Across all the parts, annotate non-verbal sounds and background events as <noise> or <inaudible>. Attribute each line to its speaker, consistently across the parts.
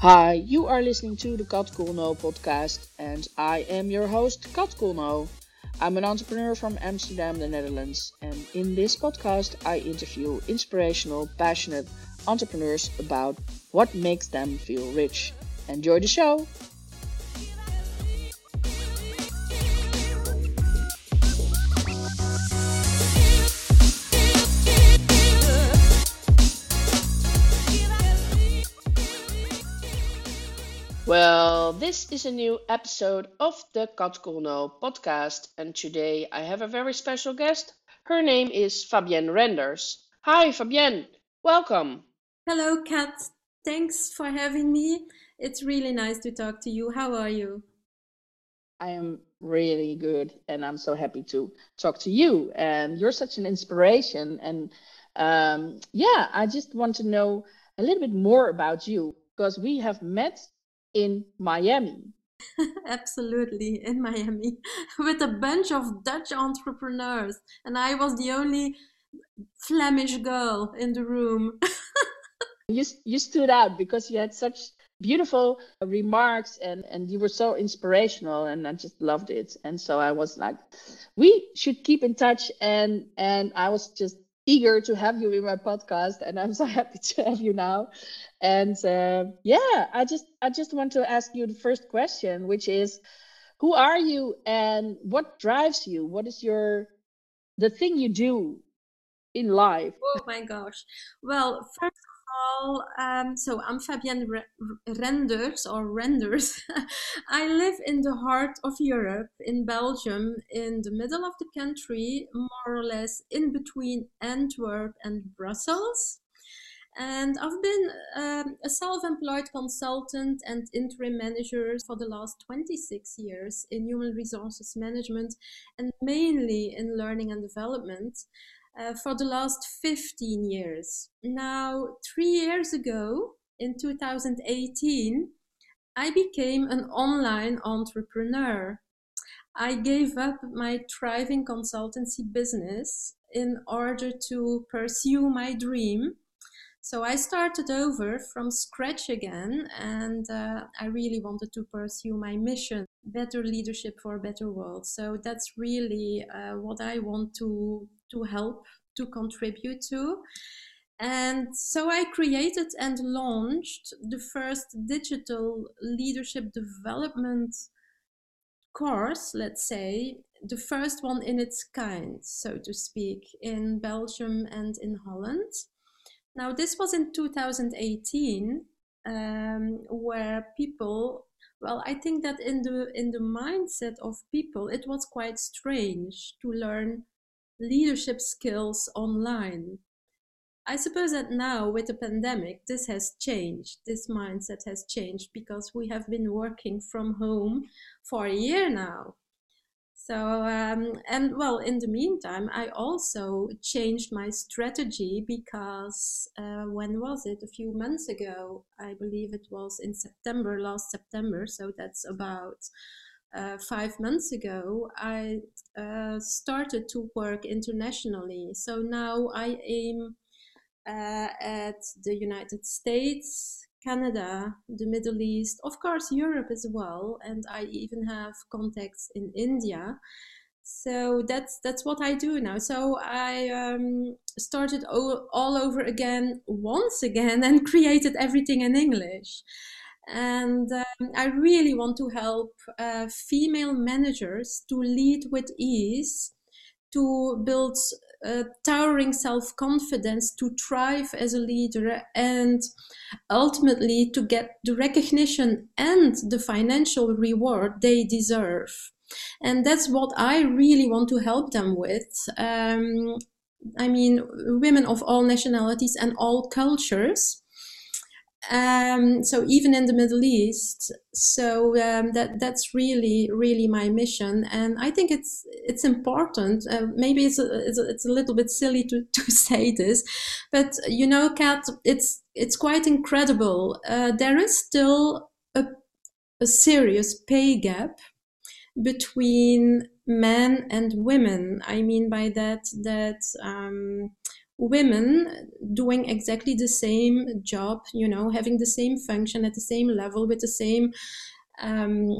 Speaker 1: Hi, you are listening to the Kat Coolno podcast, and I am your host, Kat Coolno. I'm an entrepreneur from Amsterdam, the Netherlands, and in this podcast, I interview inspirational, passionate entrepreneurs about what makes them feel rich. Enjoy the show! Is a new episode of the Kat Coolno podcast, and today I have a very special guest. Her name is Fabienne Renders. Hi, Fabienne. Welcome.
Speaker 2: Hello, Kat. Thanks for having me. It's really nice to talk to you. How are you?
Speaker 1: I am really good, and I'm so happy to talk to you. And you're such an inspiration. And um, yeah, I just want to know a little bit more about you because we have met in Miami. <laughs>
Speaker 2: Absolutely, in Miami, <laughs> with a bunch of Dutch entrepreneurs. And I was the only Flemish girl in the room. <laughs>
Speaker 1: you, you stood out because you had such beautiful remarks and, and you were so inspirational and I just loved it. And so I was like, we should keep in touch. And, and I was just eager to have you in my podcast and i'm so <laughs> happy to have you now. And uh, yeah i just i just want to ask you the first question which is who are you and what drives you? What is your the thing you do in life?
Speaker 2: Oh my gosh. Well first all, um, so I'm Fabienne Renders or Renders. <laughs> I live in the heart of Europe, in Belgium, in the middle of the country, more or less in between Antwerp and Brussels. And I've been um, a self employed consultant and interim manager for the last 26 years in human resources management and mainly in learning and development uh, for the last 15 years. Now, three years ago, in 2018, I became an online entrepreneur. I gave up my thriving consultancy business in order to pursue my dream. So I started over from scratch again, and uh, I really wanted to pursue my mission better leadership for a better world. So that's really uh, what I want to to help to contribute to. And so I created and launched the first digital leadership development course, let's say, the first one in its kind, so to speak, in Belgium and in Holland. Now, this was in 2018, um, where people well i think that in the in the mindset of people it was quite strange to learn leadership skills online. I suppose that now with the pandemic, this has changed. This mindset has changed because we have been working from home for a year now. So, um, and well, in the meantime, I also changed my strategy because uh, when was it? A few months ago, I believe it was in September, last September. So that's about uh, five months ago, I uh, started to work internationally. So now I aim uh, at the United States, Canada, the Middle East, of course, Europe as well, and I even have contacts in India. So that's that's what I do now. So I um, started all, all over again once again <laughs> and created everything in English. And um, I really want to help uh, female managers to lead with ease, to build uh, towering self confidence, to thrive as a leader, and ultimately to get the recognition and the financial reward they deserve. And that's what I really want to help them with. Um, I mean, women of all nationalities and all cultures um, so even in the Middle East, so um, that that's really really my mission, and I think it's it's important. Uh, maybe it's a, it's a, it's a little bit silly to, <laughs> to say this, but you know, Kat, it's it's quite incredible. Uh, there is still a a serious pay gap between men and women. I mean by that that um, women doing exactly the same job, you know, having the same function at the same level with the same um,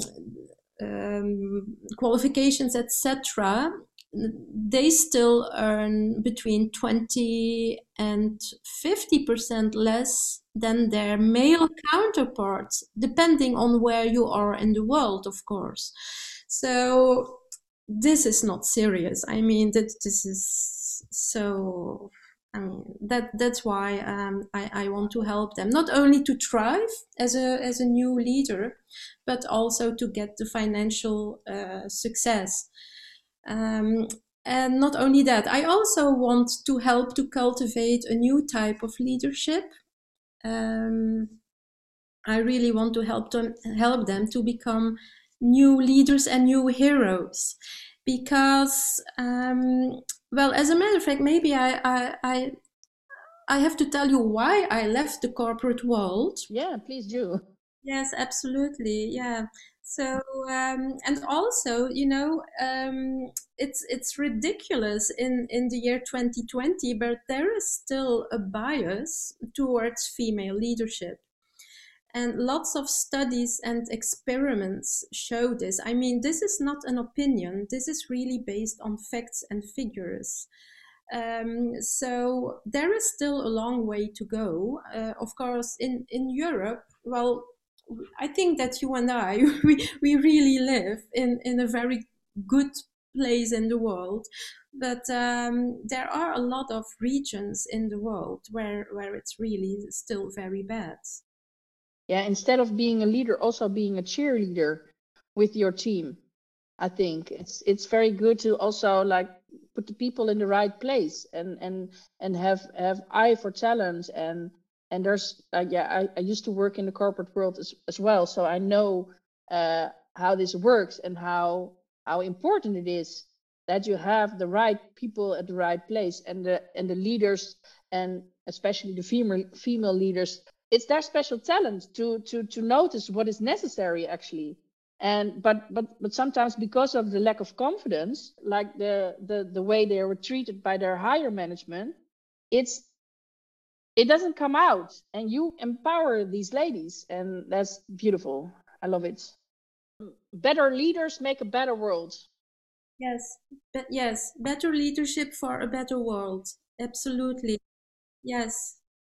Speaker 2: um, qualifications, etc., they still earn between 20 and 50% less than their male counterparts, depending on where you are in the world, of course. So this is not serious. I mean that this is so. I mean that that's why um, I, I want to help them not only to thrive as a as a new leader, but also to get the financial uh, success. Um, and not only that, I also want to help to cultivate a new type of leadership. Um, I really want to help them help them to become new leaders and new heroes, because um, well, as a matter of fact, maybe I, I I I have to tell you why I left the corporate world.
Speaker 1: Yeah, please do.
Speaker 2: Yes, absolutely. Yeah. So um, and also, you know, um, it's it's ridiculous in in the year 2020, but there is still a bias towards female leadership. And lots of studies and experiments show this. I mean, this is not an opinion. This is really based on facts and figures. Um, so there is still a long way to go. Uh, of course, in, in Europe, well, I think that you and I, <laughs> we, we really live in, in a very good place in the world. But um, there are a lot of regions in the world where, where it's really still very bad.
Speaker 1: Yeah, instead of being a leader, also being a cheerleader with your team. I think. It's it's very good to also like put the people in the right place and and and have have eye for talent. And and there's uh, yeah I, I used to work in the corporate world as, as well. So i know uh, how this works and how how important it is that you have the right people at the right place. And the and the leaders and especially the female female leaders it's their special talent to to to notice what is necessary actually. And but but but sometimes because of the lack of confidence like the the the way they were treated by their higher management it's it doesn't come out. And you empower these ladies and that's beautiful. I love it. Better leaders make a better world.
Speaker 2: Yes but yes better leadership for a better world. Absolutely. Yes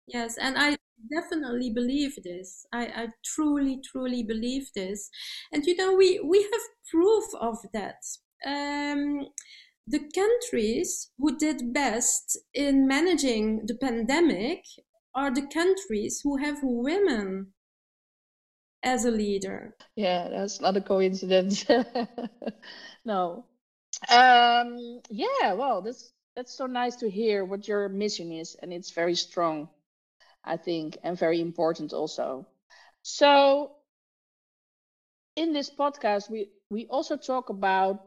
Speaker 2: yes. And i definitely believe this i i truly truly believe this and you know we we have proof of that um the countries who did best in managing the pandemic are the countries who have women as a leader.
Speaker 1: Yeah, that's not a coincidence. <laughs> no. Um, yeah, well, that's that's so nice to hear what your mission is, and it's very strong, I think, and very important also. So, in this podcast, we we also talk about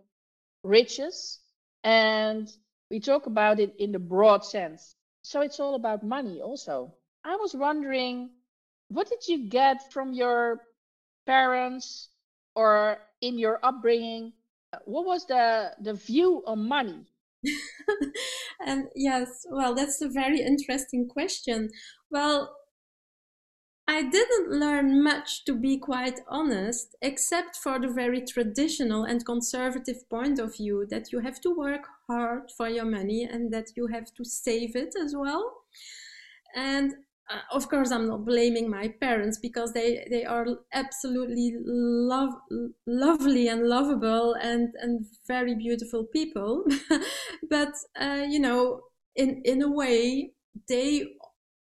Speaker 1: riches and we talk about it in the broad sense. So it's all about money also. I was wondering, what did you get from your parents or in your upbringing? What was the, the view on money? <laughs>
Speaker 2: and yes, well, that's a very interesting question. Well, I didn't learn much, to be quite honest, except for the very traditional and conservative point of view that you have to work hard for your money and that you have to save it as well. And uh, of course, I'm not blaming my parents because they, they are absolutely love, lovely and lovable and, and very beautiful people. <laughs> but, uh, you know, in, in a way, they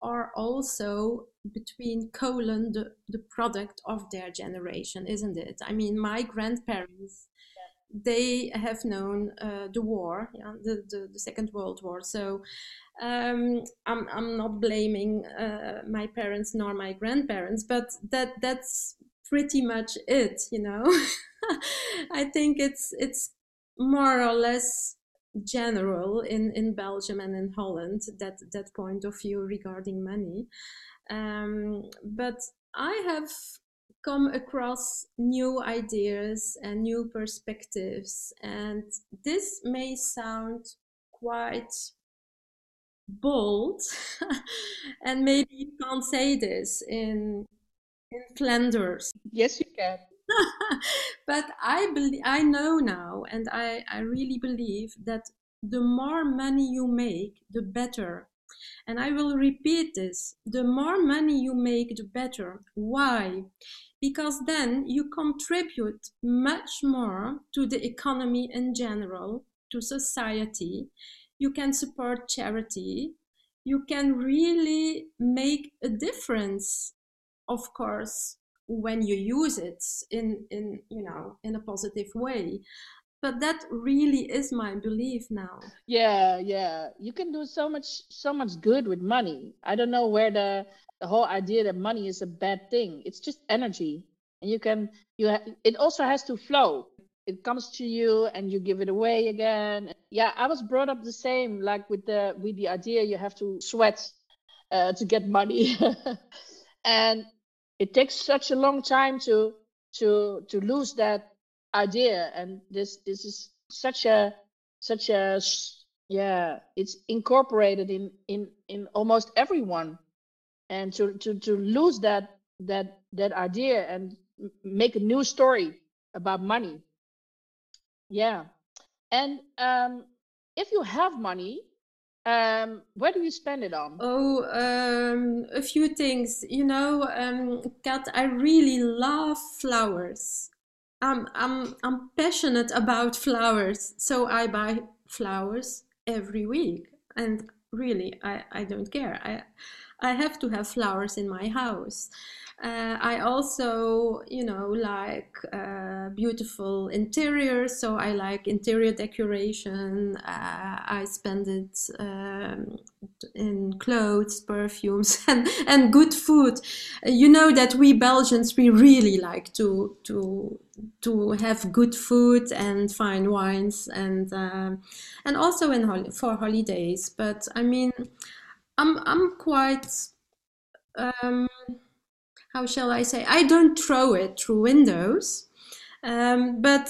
Speaker 2: are also between colon the, the product of their generation isn't it i mean my grandparents. They have known uh, the war yeah, the, the, the, second world war. So um, I'm, I'm not blaming uh, my parents nor my grandparents but that that's pretty much it you know? <laughs> I think it's it's more or less general in in belgium and in holland that that point of view regarding money. Um, but I have come across new ideas and new perspectives, and this may sound quite bold, <laughs> and maybe you can't say this in in Flanders.
Speaker 1: Yes, you can. <laughs>
Speaker 2: but I believe I know now, and I, I really believe that the more money you make, the better. And I will repeat this the more money you make, the better. Why? Because then you contribute much more to the economy in general, to society. You can support charity. You can really make a difference, of course, when you use it in in you know in a positive way but that really is my belief now.
Speaker 1: Yeah yeah. You can do so much so much good with money. I don't know where the the whole idea that money is a bad thing. It's just energy. And you can you ha- it also has to flow. It comes to you and you give it away again. Yeah i was brought up the same like with the with the idea you have to sweat uh, to get money. <laughs> And it takes such a long time to to to lose that idea and this this is such a such a yeah it's incorporated in in in almost everyone and to to to lose that that that idea and make a new story about money yeah and um if you have money um, where do you spend it on?
Speaker 2: Oh, um, a few things. You know, um, Kat, I really love flowers. I'm, I'm, I'm passionate about flowers, so I buy flowers every week. And really, I, I don't care. I, I have to have flowers in my house. Uh, I also, you know, like uh, beautiful interiors. So I like interior decoration. Uh, I spend it um, in clothes, perfumes, <laughs> and, and good food. You know that we Belgians we really like to to to have good food and fine wines and uh, and also in hol- for holidays. But I mean, I'm I'm quite. Um, how shall I say? I don't throw it through windows, um, but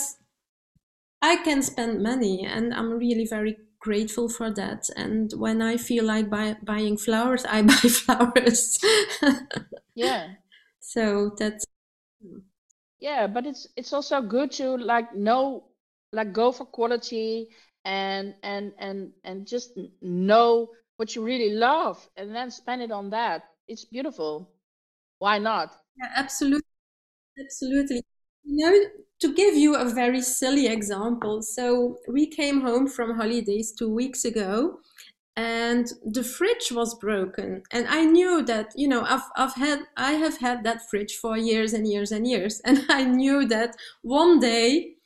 Speaker 2: I can spend money, and I'm really very grateful for that. And when I feel like buy, buying flowers, I <laughs> buy flowers.
Speaker 1: yeah. <laughs>
Speaker 2: So that's.
Speaker 1: Yeah, but it's it's also good to like know, like go for quality and and and and just know what you really love, and then spend it on that. It's beautiful. Why not?
Speaker 2: Yeah, absolutely. Absolutely. You know, to give you a very silly example, so we came home from holidays two weeks ago and the fridge was broken and i knew that you know I've, I've had i have had that fridge for years and years and years <laughs> and i knew that one day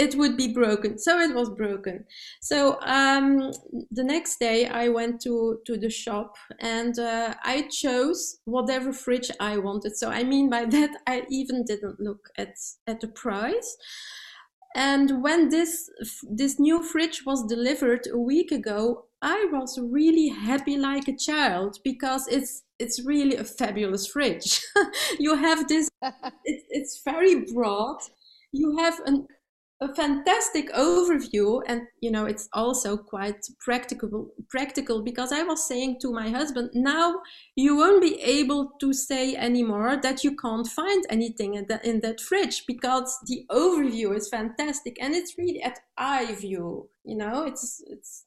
Speaker 2: it would be broken. So it was broken. So um, the next day I went to, to the shop and uh, I chose whatever fridge I wanted. So I mean by <laughs> that, I even didn't look at, at the price. And when this this new fridge was delivered a week ago, I was really happy like a child because it's it's really a fabulous fridge. <laughs> you have this <laughs> it, it's very broad. You have an a fantastic overview and you know it's also quite practical practical because i was saying to my husband now you won't be able to say anymore that you can't find anything in that, in that fridge because the overview is fantastic and it's really at eye view you know? It's it's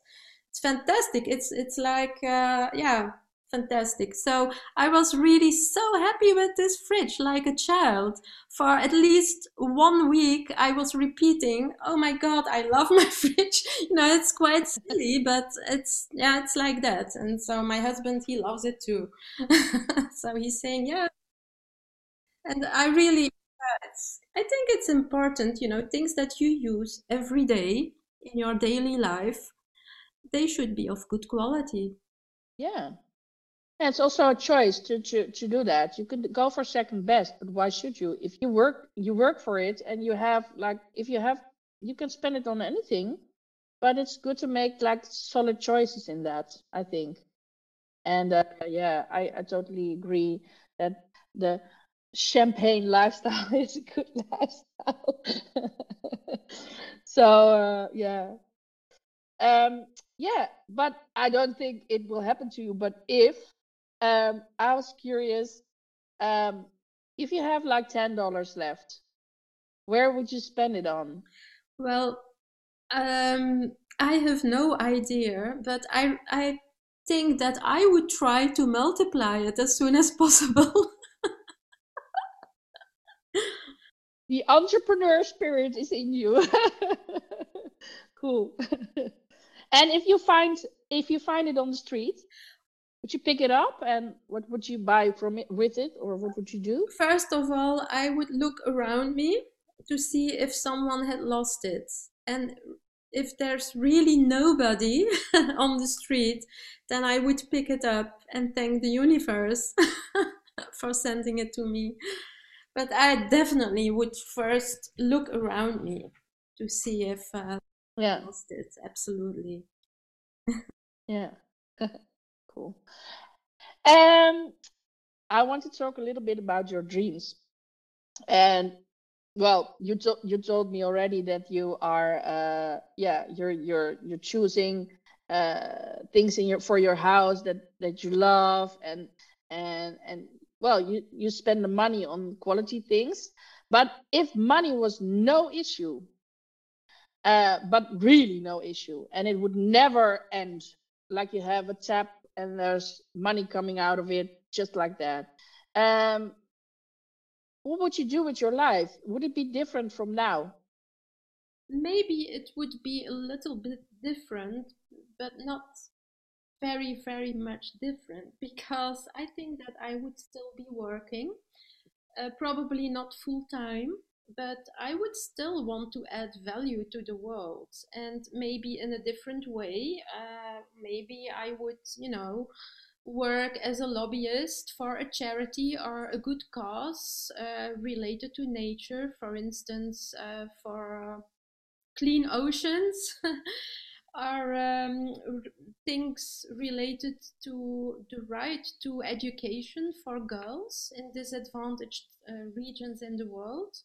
Speaker 2: it's fantastic. It's it's like uh, yeah fantastic. So I was really so happy with this fridge, like a child. For at least one week, I was repeating, "Oh my god, I love my <laughs> fridge." You know, it's quite silly, but it's yeah, it's like that. And so my husband, he loves it too. <laughs> so he's saying, "Yeah," and I really, I think it's important. You know, things that you use every day in your daily life, they should be of good quality.
Speaker 1: Yeah, it's also a choice to, to, to do that. You could go for second best, but why should you? If you work you work for it and you have like if you have you can spend it on anything, but it's good to make like solid choices in that, I think. And uh, yeah, I, I totally agree that the champagne <laughs> lifestyle <laughs> is a good lifestyle. <laughs> so uh, yeah. Um, yeah, but I don't think it will happen to you. But if um, I was curious, um, if you have like ten dollars left, where would you spend it on?
Speaker 2: Well, um, I have no idea, but I I think that I would try to multiply it as soon as possible. <laughs>
Speaker 1: the entrepreneur spirit is in you. <laughs> cool. <laughs> and if you find if you find it on the street, would you pick it up and what would you buy from it with it or what would you do?
Speaker 2: First of all, I would look around me to see if someone had lost it. And if there's really nobody <laughs> on the street, then I would pick it up and thank the universe <laughs> for sending it to me. But I definitely would first look around me to see if uh,
Speaker 1: yeah.
Speaker 2: I lost it. Absolutely. <laughs>
Speaker 1: yeah. Cool. Um, I want to talk a little bit about your dreams. And well, you to- you told me already that you are uh yeah, you're you're you're choosing uh things in your for your house that that you love and and and well, you you spend the money on quality things. But if money was no issue, uh, but really no issue, and it would never end, like you have a tap and there's money coming out of it just like that. Um, what would you do with your life? Would it be different from now?
Speaker 2: Maybe it would be a little bit different, but not very, very much different because I think that I would still be working, uh, probably not full time, but I would still want to add value to the world and maybe in a different way. Uh, maybe I would, you know, work as a lobbyist for a charity or a good cause uh, related to nature, for instance, uh, for uh, clean oceans. <laughs> are um, things related to the right to education for girls in disadvantaged uh, regions in the world.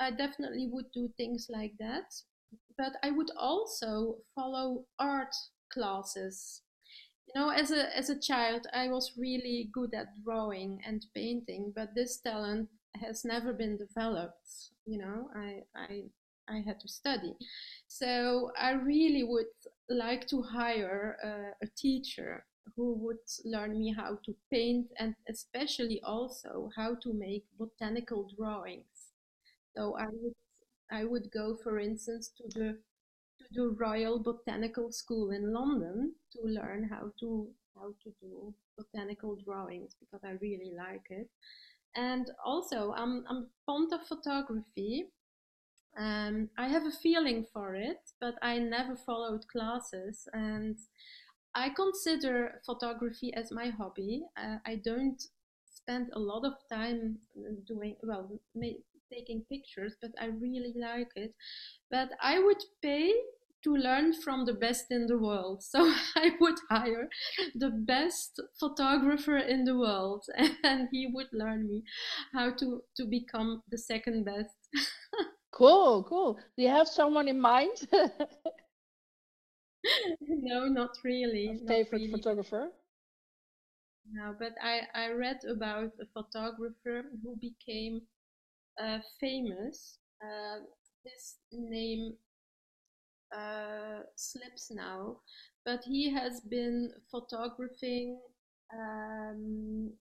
Speaker 2: I definitely would do things like that. But I would also follow art classes. You know as a as a child i was really good at drawing and painting but this talent has never been developed you know i i i had to study. So i really would like to hire a, a teacher who would learn me how to paint and especially also how to make botanical drawings so i would i would go for instance to the to the Royal Botanical School in London to learn how to how to do botanical drawings because I really like it. And also, I'm I'm fond of photography. Um, I have a feeling for it, but I never followed classes, and I consider photography as my hobby. Uh, I don't spend a lot of time doing well taking pictures, but I really like it. But I would pay to learn from the best in the world. So <laughs> I would hire the best photographer in the world <laughs> and he would learn me how to, to become the second best.
Speaker 1: cool, cool. Do you have someone in mind? <laughs>
Speaker 2: no, not really.
Speaker 1: A favorite
Speaker 2: really.
Speaker 1: photographer?
Speaker 2: No, but I, I read about a photographer who became famous. Uh, his name uh, slips now, but he has been photographing um,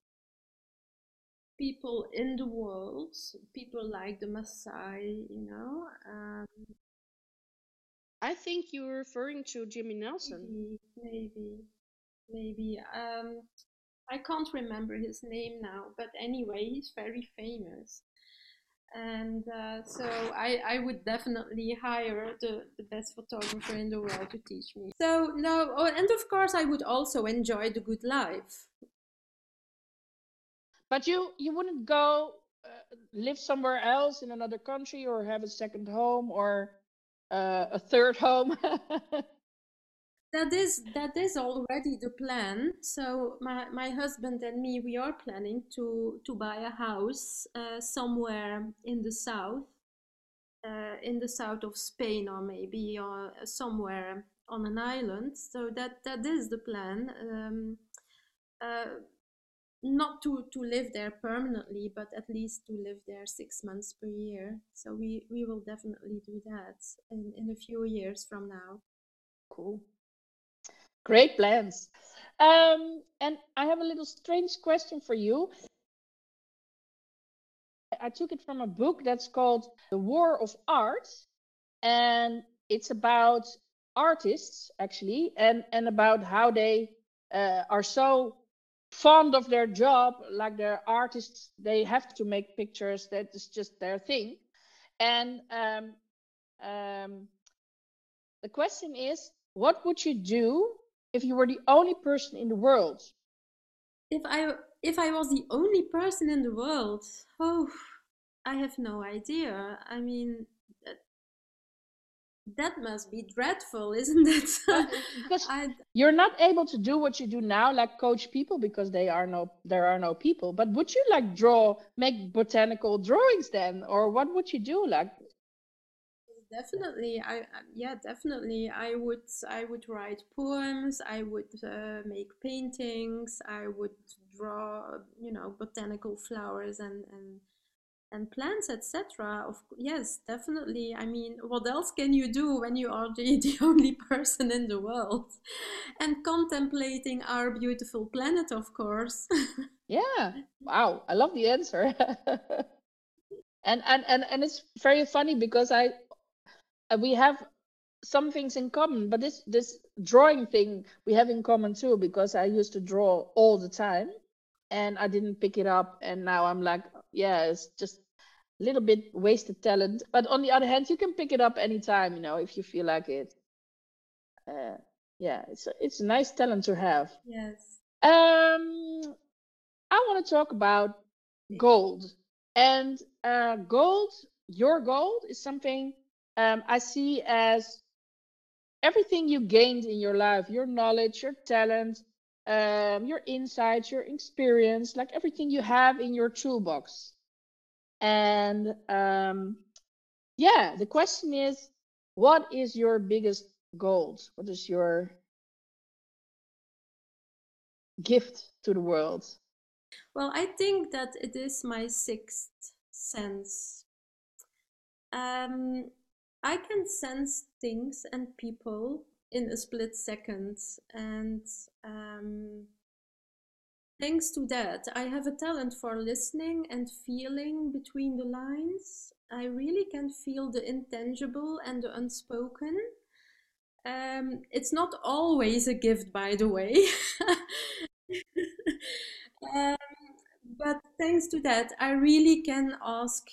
Speaker 2: people in the world, people like the Maasai, you know. Um,
Speaker 3: I think you're referring to Jimmy Nelson.
Speaker 2: Maybe, maybe, maybe. Um, I can't remember his name now, but anyway, he's very famous and uh, so I, I would definitely hire the, the best photographer in the world to teach me. So no, oh, and of course I would also enjoy the good life.
Speaker 1: But you you wouldn't go uh, live somewhere else in another country or have a second home or uh, a third home. <laughs>
Speaker 2: that is that is already the plan so my, my husband and me we are planning to to buy a house uh, somewhere in the south uh, in the south of spain or maybe uh, somewhere on an island. So that that is the plan. Um, uh, not to, to live there permanently, but at least to live there six months per year. So we, we will definitely do that in, in a few years from now.
Speaker 1: Cool. Great plans. Um, and I have a little strange question for you. I took it from a book that's called The War of Art, and it's about artists actually, and and about how they uh, are so fond of their job, like they're artists, they have to make pictures. That is just their thing. And um, um, the question is, what would you do if you were the only person in the world?
Speaker 2: If I if I was the only person in the world, oh, I have no idea. I mean, that must be dreadful, <laughs> isn't it?
Speaker 1: because you're not able to do what you do now, like coach people, because they are no, there are no people. But would you like draw, make botanical drawings then, or what would you do? Like,
Speaker 2: definitely, I yeah, definitely, I would, I would write poems. I would uh, make paintings. I would draw, you know, botanical flowers and and and plants, etc. Of yes, definitely. I mean, what else can you do when you are <laughs> the, the only person in the world? And contemplating our beautiful planet, of course.
Speaker 1: yeah. <laughs> Wow. I love the answer. <laughs> and and and and it's very funny because I we have some things in common, but this this drawing thing we have in common too because I used to draw all the time and I didn't pick it up and now I'm like yeah it's just a little bit wasted talent. But on the other hand, you can pick it up anytime, you know, if you feel like it. Uh, yeah, it's a, it's a nice talent to have.
Speaker 2: Yes.
Speaker 1: Um, I want to talk about gold, and uh, gold. Your gold is something um, I see as everything you gained in your life, your knowledge, your talent, um, your insights, your experience, like everything you have in your toolbox. And um, yeah, the question is, what is your biggest gold? What is your gift to the world?
Speaker 2: Well, I think that it is my sixth sense. Um, I can sense things and people in a split second, and um, Thanks to that, I have a talent for listening and feeling between the lines. I really can feel the intangible and the unspoken. Um, it's not always a gift, by the way. <laughs> um, but thanks to that, I really can ask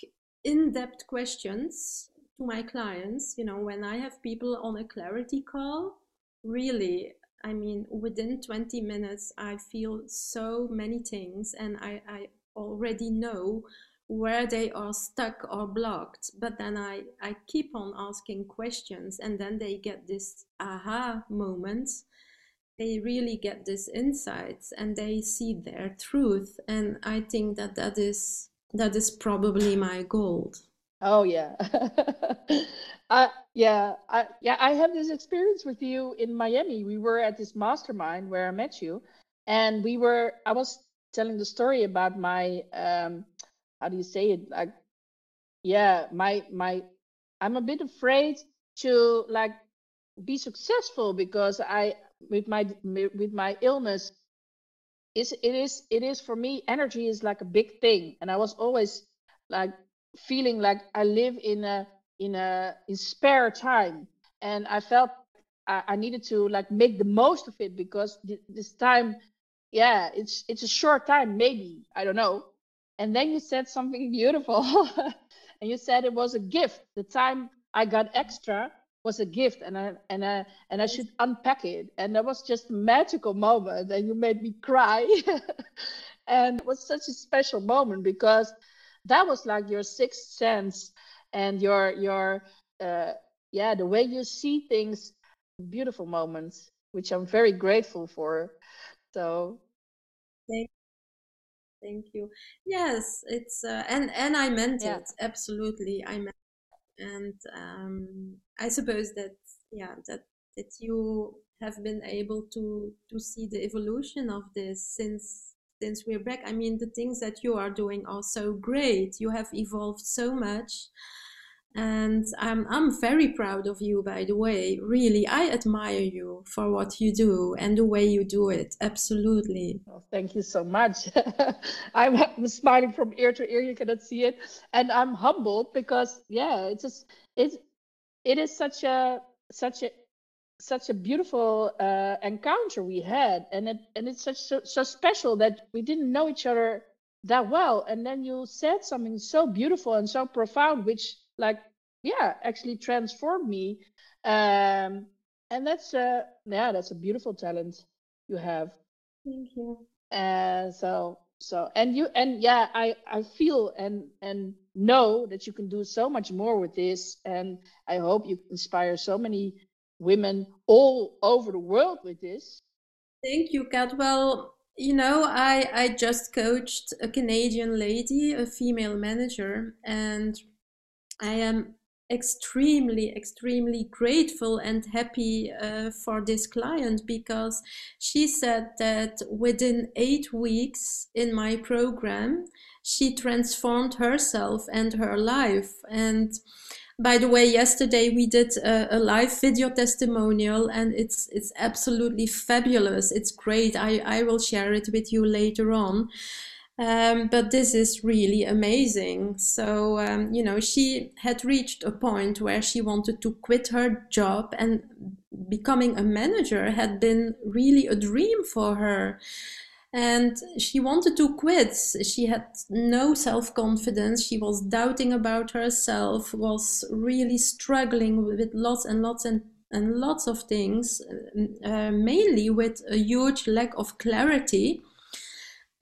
Speaker 2: in depth questions to my clients. You know, when I have people on a clarity call, really, I mean, within 20 minutes, I feel so many things and I, I already know where they are stuck or blocked. But then I, I keep on asking questions and then they get this aha moment. They really get this insights and they see their truth. And I think that that is, that is probably my gold.
Speaker 1: Oh yeah. <laughs> Yeah, I yeah, I have this experience with you in Miami. We were at this mastermind where I met you and we were I was telling the story about my um how do you say it? Like yeah, my my I'm a bit afraid to like be successful because I with my with my illness is it is it is for me energy is like a big thing and I was always like feeling like I live in a in a in spare time, and I felt I, I needed to like make the most of it because th- this time, yeah, it's it's a short time, maybe I don't know. And then you said something <laughs> beautiful, and you said it was a gift. The time I got extra was a gift, and I and I and I should unpack it, and that was just a magical moment, and you made me cry. <laughs> and it was such a special moment because that was like your sixth sense and your your uh, yeah the way you see things beautiful moments which i'm very grateful for so
Speaker 2: thank, thank you yes it's uh, and and i meant yeah. it absolutely i meant it. and um i suppose that yeah that that you have been able to to see the evolution of this since since we're back. I mean, the things that you are doing are so great. You have evolved so much. And I'm, I'm very proud of you, by the way. Really, I admire you for what you do and the way you do it. Absolutely.
Speaker 1: Well, thank you so much. <laughs> I'm, I'm smiling from ear to ear. You cannot see it. And I'm humbled because, yeah, it's just, it's, it is such a, such a such a beautiful uh, encounter we had, and it and it's such so, so special that we didn't know each other that well, and then you said something so beautiful and so profound, which like yeah actually transformed me, um, and that's uh yeah that's a beautiful talent you have.
Speaker 2: Thank you.
Speaker 1: And so so and you and yeah I I feel and and know that you can do so much more with this, and I hope you inspire so many women all over the world with this.
Speaker 2: Thank you, Kat. Well, you know, I, I just coached a Canadian lady, a female manager, and I am extremely, extremely grateful and happy uh, for this client because she said that within eight weeks in my program, she transformed herself and her life. And by the way, yesterday we did a, a, live video testimonial and it's it's absolutely fabulous. It's great. I, I will share it with you later on. Um, but this is really amazing. So, um, you know, she had reached a point where she wanted to quit her job and becoming a manager had been really a dream for her and she wanted to quit. She had no self-confidence. She was doubting about herself was really struggling with lots and lots and, and lots of things uh, mainly with a huge lack of clarity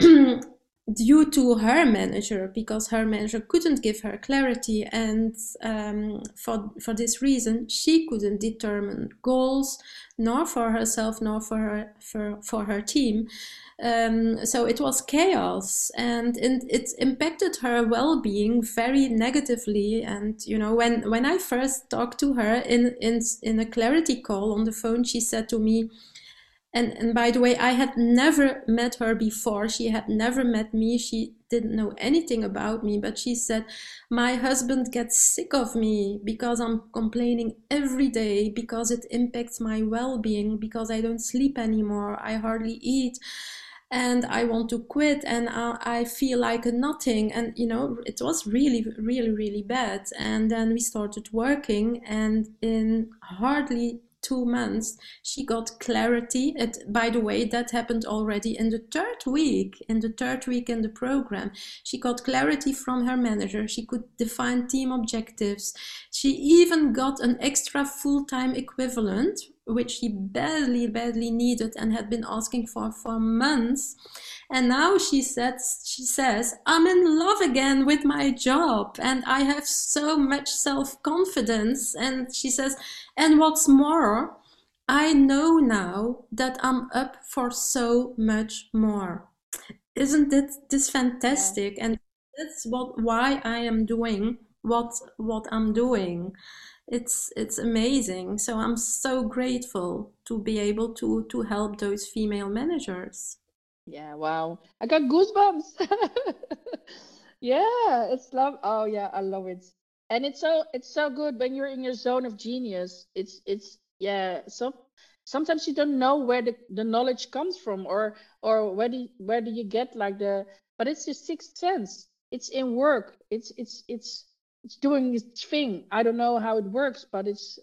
Speaker 2: <clears throat> due to her manager because her manager couldn't give her clarity and um, for for this reason she couldn't determine goals nor for herself nor for her for, for her team. Um, so it was chaos and, and it impacted her well-being very negatively. And you know when when i first talked to her in in in a clarity call on the phone she said to me and and by the way i had never met her before she had never met me she didn't know anything about me but she said my husband gets sick of me because i'm complaining every day because it impacts my well-being because i don't sleep anymore i hardly eat and I want to quit and I, I feel like nothing. And, you know, it was really, really, really bad. And then we started working, and in hardly two months she got clarity. It by the way that happened already in the third week in the third week in the program. She got clarity from her manager. She could define team objectives she even got an extra full-time equivalent which she badly, badly needed and had been asking for for months. And now she says, she says, I'm in love again with my job and I have so much self confidence. And she says, and what's more, I know now that I'm up for so much more. Isn't it this fantastic? And that's what why I am doing what what I'm doing. It's it's amazing. So i'm so grateful to be able to to help those female managers.
Speaker 1: Yeah wow. I got goosebumps. <laughs> Yeah it's love oh yeah i love it. And it's so it's so good when you're in your zone of genius. It's it's yeah so sometimes you don't know where the, the knowledge comes from or or where do where do you get like the but it's your sixth sense. It's in work. It's it's it's it's doing its thing. I don't know how it works, but it's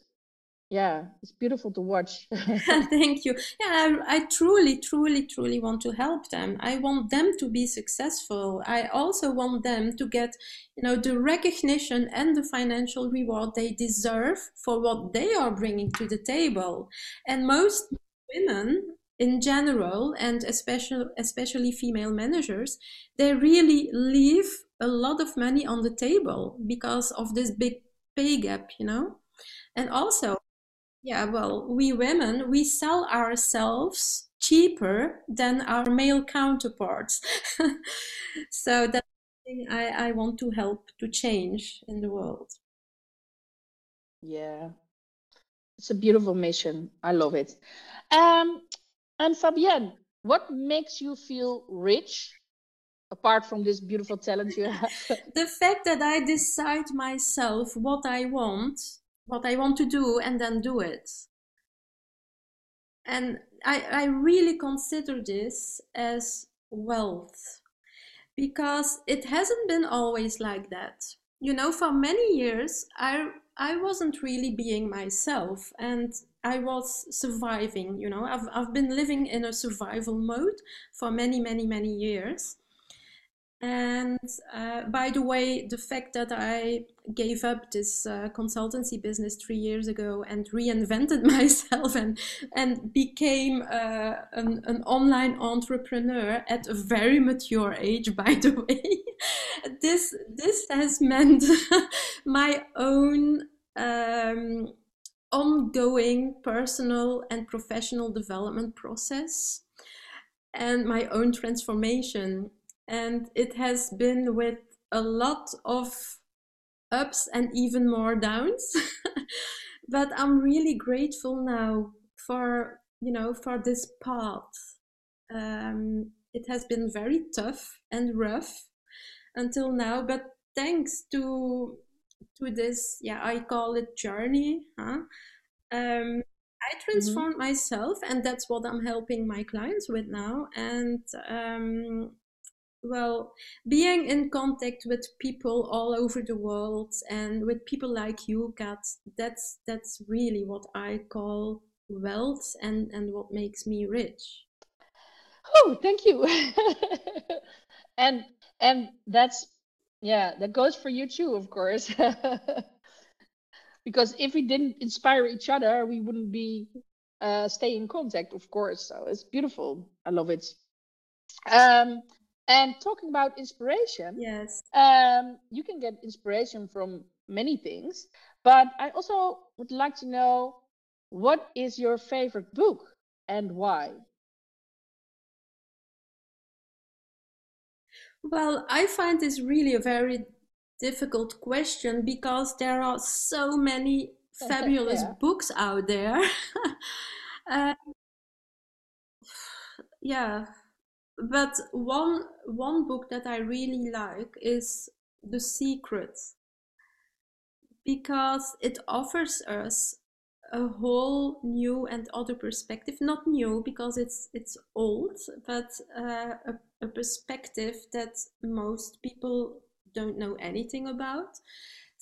Speaker 1: yeah, it's beautiful to watch. <laughs> <laughs>
Speaker 2: Thank you. Yeah, I, I, truly, truly, truly want to help them. I want them to be successful. I also want them to get, you know, the recognition and the financial reward they deserve for what they are bringing to the table. And most women in general, and especially especially female managers, they really leave a lot of money on the table because of this big pay gap, you know? And also, yeah, well, we women, we sell ourselves cheaper than our male counterparts. <laughs> so that's thing I, I want to help to change in the world.
Speaker 1: Yeah. it's a beautiful mission. I love it. Um, and Fabienne, what makes you feel rich apart from this beautiful talent you have? <laughs>
Speaker 2: the fact that I decide myself what I want, what I want to do, and then do it. And I, I really consider this as wealth because it hasn't been always like that. You know, for many years, I I wasn't really being myself and I was surviving, you know. I've, I've been living in a survival mode for many, many, many years. And uh, by the way, the fact that I gave up this uh, consultancy business three years ago and reinvented <laughs> myself and and became uh, an, an online entrepreneur at a very mature age, <laughs> by the way, this this has meant <laughs> my own um, ongoing personal and professional development process and my own transformation and it has been with a lot of ups and even more downs <laughs> but i'm really grateful now for you know for this path um, it has been very tough and rough until now but thanks to to this yeah i call it journey huh? um, i mm-hmm. transformed mm-hmm. myself and that's what i'm helping my clients with now and um, well being in contact with people all over the world and with people like you kat that's that's really what i call wealth and and what makes me rich.
Speaker 1: Oh thank you. <laughs> And and that's yeah that goes for you too of course. <laughs> Because if we didn't inspire each other we wouldn't be uh, stay in contact of course. So it's beautiful. I love it. Um and talking about inspiration,
Speaker 2: yes,
Speaker 1: um, you can get inspiration from many things. But I also would like to know what is your favorite book and why?
Speaker 2: Well, I find this really a very difficult question because there are so many <laughs> fabulous yeah. books out there. <laughs> uh, <sighs> yeah, but one one book that I really like is The Secret because it offers us a whole new and other perspective. Not new because it's it's old but uh, a, a perspective that most people don't know anything about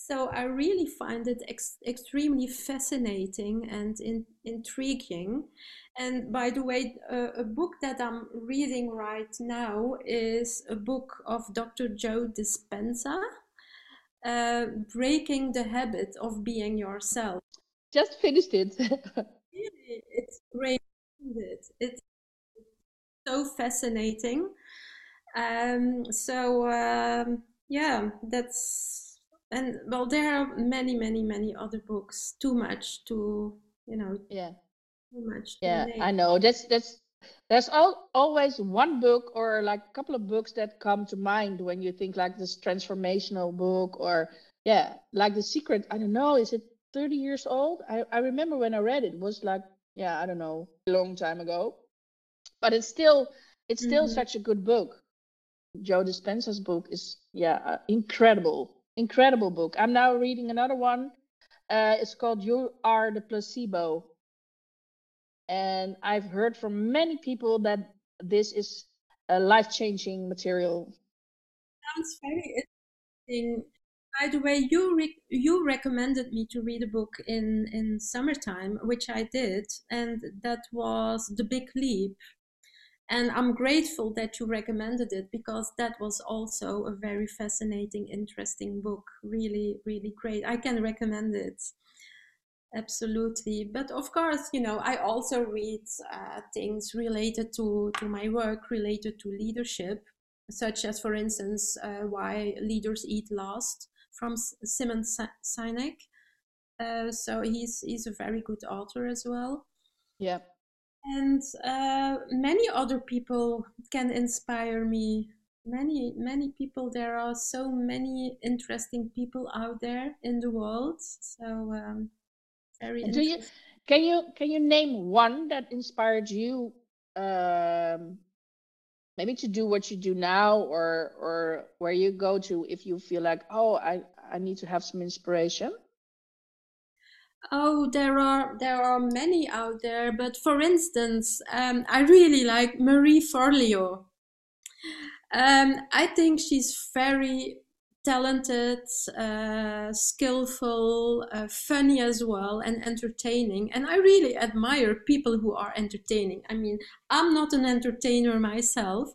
Speaker 2: so i really find it ex- extremely fascinating and in, intriguing and by the way, uh, a book that I'm reading right now is a book of Dr. Joe Dispenza, uh, Breaking the Habit of Being Yourself.
Speaker 1: Just finished it. <laughs>
Speaker 2: really, it's great. It's so fascinating. Um, so um, yeah, that's and well, there are many, many, many other books. Too much to you know.
Speaker 1: Yeah too
Speaker 2: much.
Speaker 1: Yeah, I know. That's that's there's all, always one book or like a couple of books that come to mind when you think like this transformational book or yeah, like The Secret. I don't know, is it 30 years old? I, I remember when I read it, it was like, yeah, I don't know, a long time ago. But it's still it's still mm-hmm. such a good book. Joe Dispenza's book is yeah, uh, incredible. Incredible book. I'm now reading another one. Uh, it's called You Are the Placebo and I've heard from many people that this is a life changing material.
Speaker 2: Sounds very interesting. By the way, you re- you recommended me to read a book in in summertime, which I did, and that was The Big Leap. And I'm grateful that you recommended it because that was also a very fascinating, interesting book. Really, really great. I can recommend it. Absolutely. But of course you know i also read uh, things related to to my work related to leadership such as for instance uh, why leaders eat last from simon sinek. Uh, so he's he's a very good author as well.
Speaker 1: Yeah
Speaker 2: and uh, many other people can inspire me. Many many people there are so many interesting people out there in the world. So um, very
Speaker 1: Do you can you can you name one that inspired you um maybe to do what you do now or or where you go to if you feel like oh I I need to have some inspiration?
Speaker 2: Oh, there are there are many out there, but for instance, um, I really like Marie Forleo. Um, I think she's very talented, uh, skillful, uh, funny as well, and entertaining. And I really admire people who are entertaining. I mean, I'm not an entertainer myself.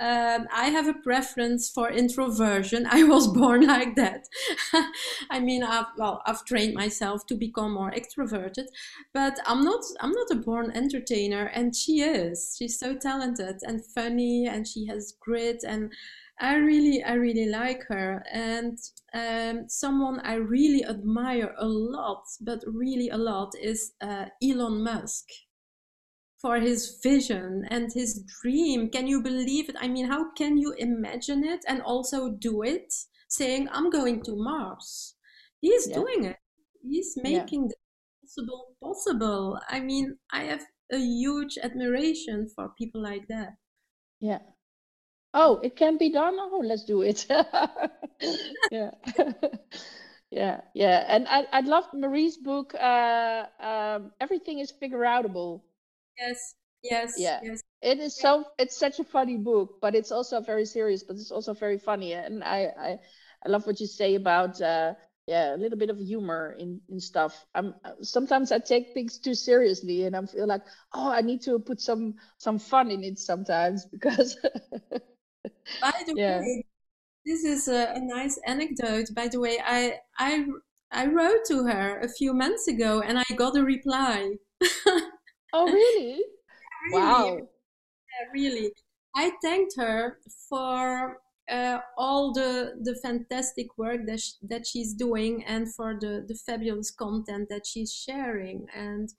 Speaker 2: Um, I have a preference for introversion. <laughs> I was born like that. <laughs> I mean, I've, well, I've trained myself to become more extroverted, but I'm not. I'm not a born entertainer, and she is. She's so talented and funny, and she has grit and I really, I really like her, and um, someone I really admire a lot, but really a lot, is uh, Elon Musk for his vision and his dream. Can you believe it? I mean, how can you imagine it and also do it? Saying, I'm going to Mars. He's yeah. doing it. He's making yeah. the possible possible. I mean, I have a huge admiration for people like that.
Speaker 1: Yeah. Oh, it can be done. Oh, let's do it. <laughs> yeah. <laughs> yeah, yeah. And I, I loved Marie's book, uh, um, Everything is Figure Outable.
Speaker 2: Yes, yes,
Speaker 1: yeah.
Speaker 2: yes.
Speaker 1: It is so, it's such a funny book, but it's also very serious, but it's also very funny. And I, I, I love what you say about, uh, yeah, a little bit of humor in, in stuff. I'm sometimes I take things too seriously, and I feel like, oh, I need to put some some fun in it sometimes <laughs> because
Speaker 2: By the yeah. way, this is a, a, nice anecdote. By the way, I I I wrote to her a few months ago and I got a reply. <laughs>
Speaker 1: oh really?
Speaker 2: really? Wow. Yeah, really. I thanked her for uh, all the the fantastic work that sh- that she's doing and for the the fabulous content that she's sharing and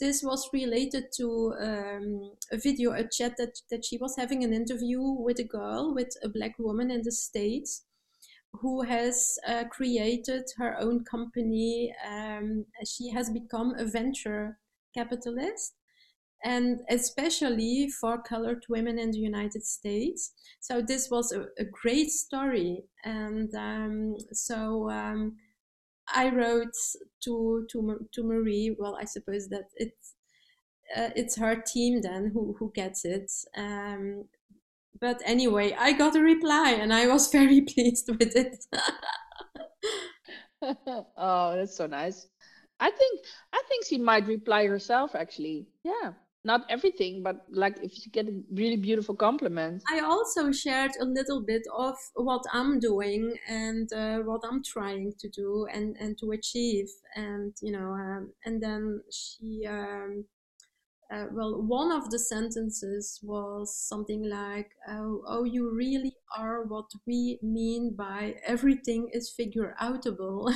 Speaker 2: this was related to um, a video, a chat that, that she was having an interview with a girl, with a black woman in the States who has uh, created her own company. Um, she has become a venture capitalist and especially for colored women in the United States. So this was a, a great story. And um, so um, I wrote to to to Marie. Well, I suppose that it's uh, it's her team then who who gets it. Um, but anyway, I got a reply, and I was <laughs> very pleased with it. <laughs>
Speaker 1: oh, that's so nice. I think I think she might reply herself. Actually, yeah not everything, but like if you get a really beautiful compliment.
Speaker 2: I also shared a little bit of what I'm doing and uh, what I'm trying to do and, and to achieve. And, you know, um, and then she, um, uh, well, one of the sentences was something like, oh, oh, you really are what we mean by everything is figure outable.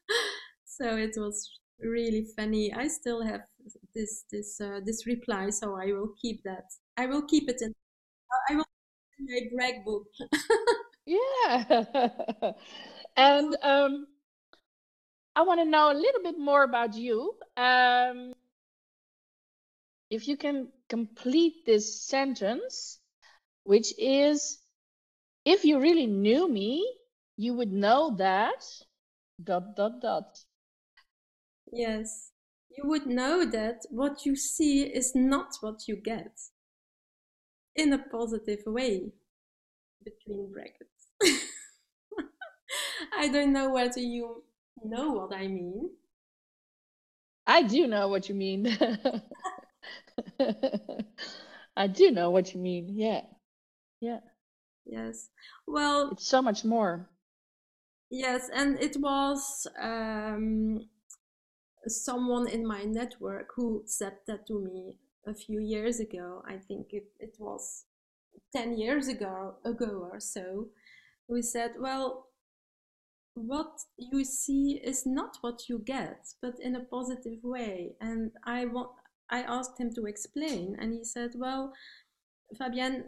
Speaker 2: <laughs> so it was really funny. I still have this this uh, this reply, so I will keep that. I will keep it in. I will in my brag book. <laughs>
Speaker 1: yeah, <laughs> and um, I want to know a little bit more about you. Um, if you can complete this sentence, which is, if you really knew me, you would know that dot dot dot.
Speaker 2: Yes you would know that what you see is not what you get in a positive way between brackets. <laughs> I don't know whether you know what I mean.
Speaker 1: I do know what you mean. <laughs> I do know what you mean. Yeah. Yeah.
Speaker 2: Yes. Well,
Speaker 1: it's so much more.
Speaker 2: Yes, and it was um someone in my network who said that to me a few years ago. I think it, it was 10 years ago, ago or so. We said, well, what you see is not what you get, but in a positive way. And I want, I asked him to explain, and he said, well, Fabienne,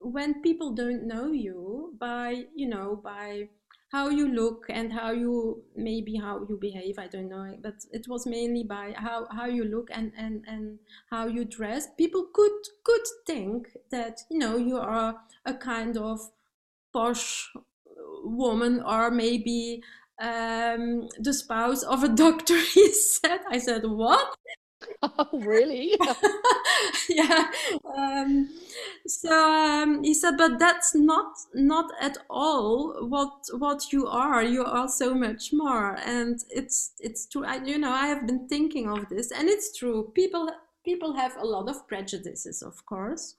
Speaker 2: when people don't know you by, you know, by how you look and how you maybe how you behave i don't know but it was mainly by how how you look and and and how you dress. People could could think that you know you are a kind of posh woman or maybe um, the spouse of a <laughs> doctor he said. I said what <laughs>
Speaker 1: Oh, really? <laughs>
Speaker 2: yeah. Um, so um, he said, but that's not not at all what what you are. You are so much more, and it's it's true. I, you know, I have been thinking of this, and it's true. People people have a lot of prejudices, of course,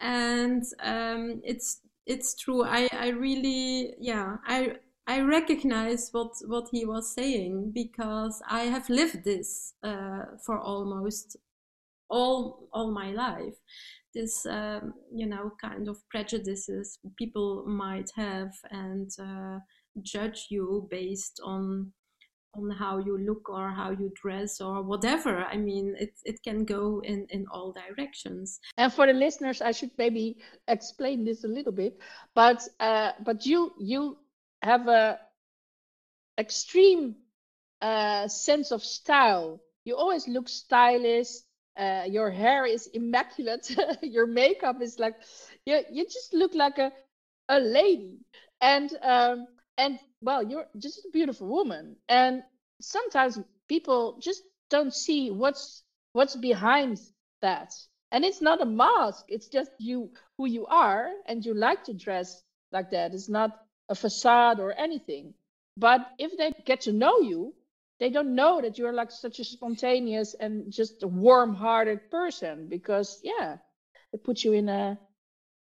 Speaker 2: and um, it's it's true. I I really yeah I I recognize what what he was saying because I have lived this uh, for almost all all my life. This um, you know kind of prejudices people might have and uh, judge you based on on how you look or how you dress or whatever. I mean, it it can go in in all directions.
Speaker 1: And for the listeners, I should maybe explain this a little bit. But uh, but you you have a extreme uh, sense of style. You always look stylish. Uh, your hair is immaculate. <laughs> your makeup is like you. You just look like a a lady. And um, and well, you're just a beautiful woman. And sometimes people just don't see what's what's behind that. And it's not a mask. It's just you who you are, and you like to dress like that. It's not a facade or anything. But if they get to know you, they don't know that you're like such a spontaneous and just a warm-hearted person because yeah, they put you in a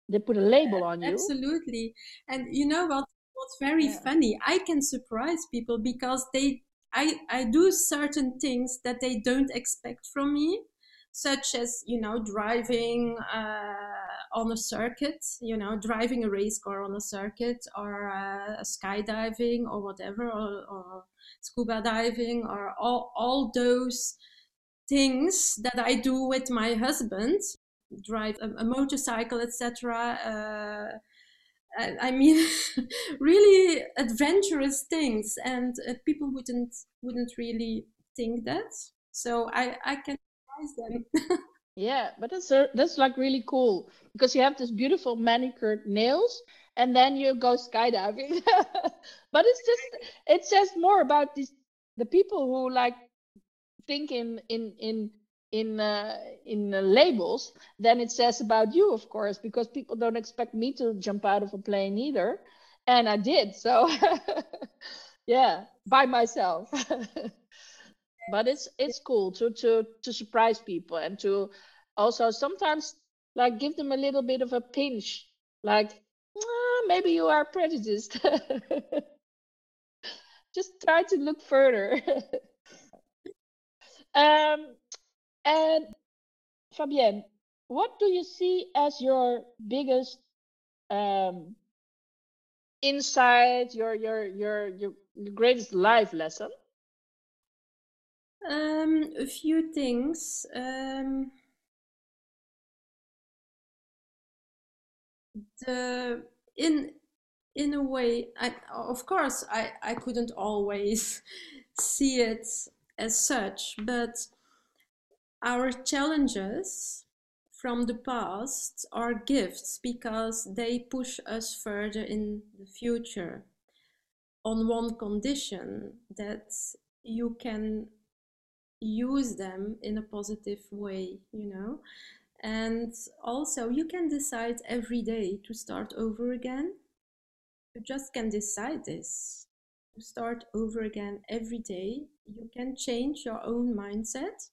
Speaker 1: they put a label on you.
Speaker 2: Absolutely. And you know what what's very yeah. funny? I can surprise people because they I I do certain things that they don't expect from me such as you know driving uh, on a circuit you know driving a race car on a circuit or uh, skydiving or whatever or, or, scuba diving or all, all those things that i do with my husband drive a, a motorcycle etc uh, I mean, <laughs> really adventurous things, and uh, people wouldn't wouldn't really think that. So I I can them. <laughs>
Speaker 1: yeah, but that's that's like really cool because you have this beautiful manicured nails and then you go skydiving. <laughs> but it's just it says more about the people who like think in in in in uh, in uh, labels than it says about you, of course, because people don't expect me to jump out of a plane either, and I did. So <laughs> yeah, by myself <laughs> but it's it's cool to to to surprise people and to also sometimes like give them a little bit of a pinch like ah, maybe you are prejudiced. <laughs> Just try to look further. <laughs> Um and fabienne what do you see as your biggest um insight your your your your, your greatest life lesson
Speaker 2: um, a few things. Um, the in in a way, I, of course, I I couldn't always <laughs> see it as such, but our challenges from the past are gifts because they push us further in the future on one condition that you can use them in a positive way, you know. And also, you can decide every day to start over again. You just can decide this to start over again every day. You can change your own mindset.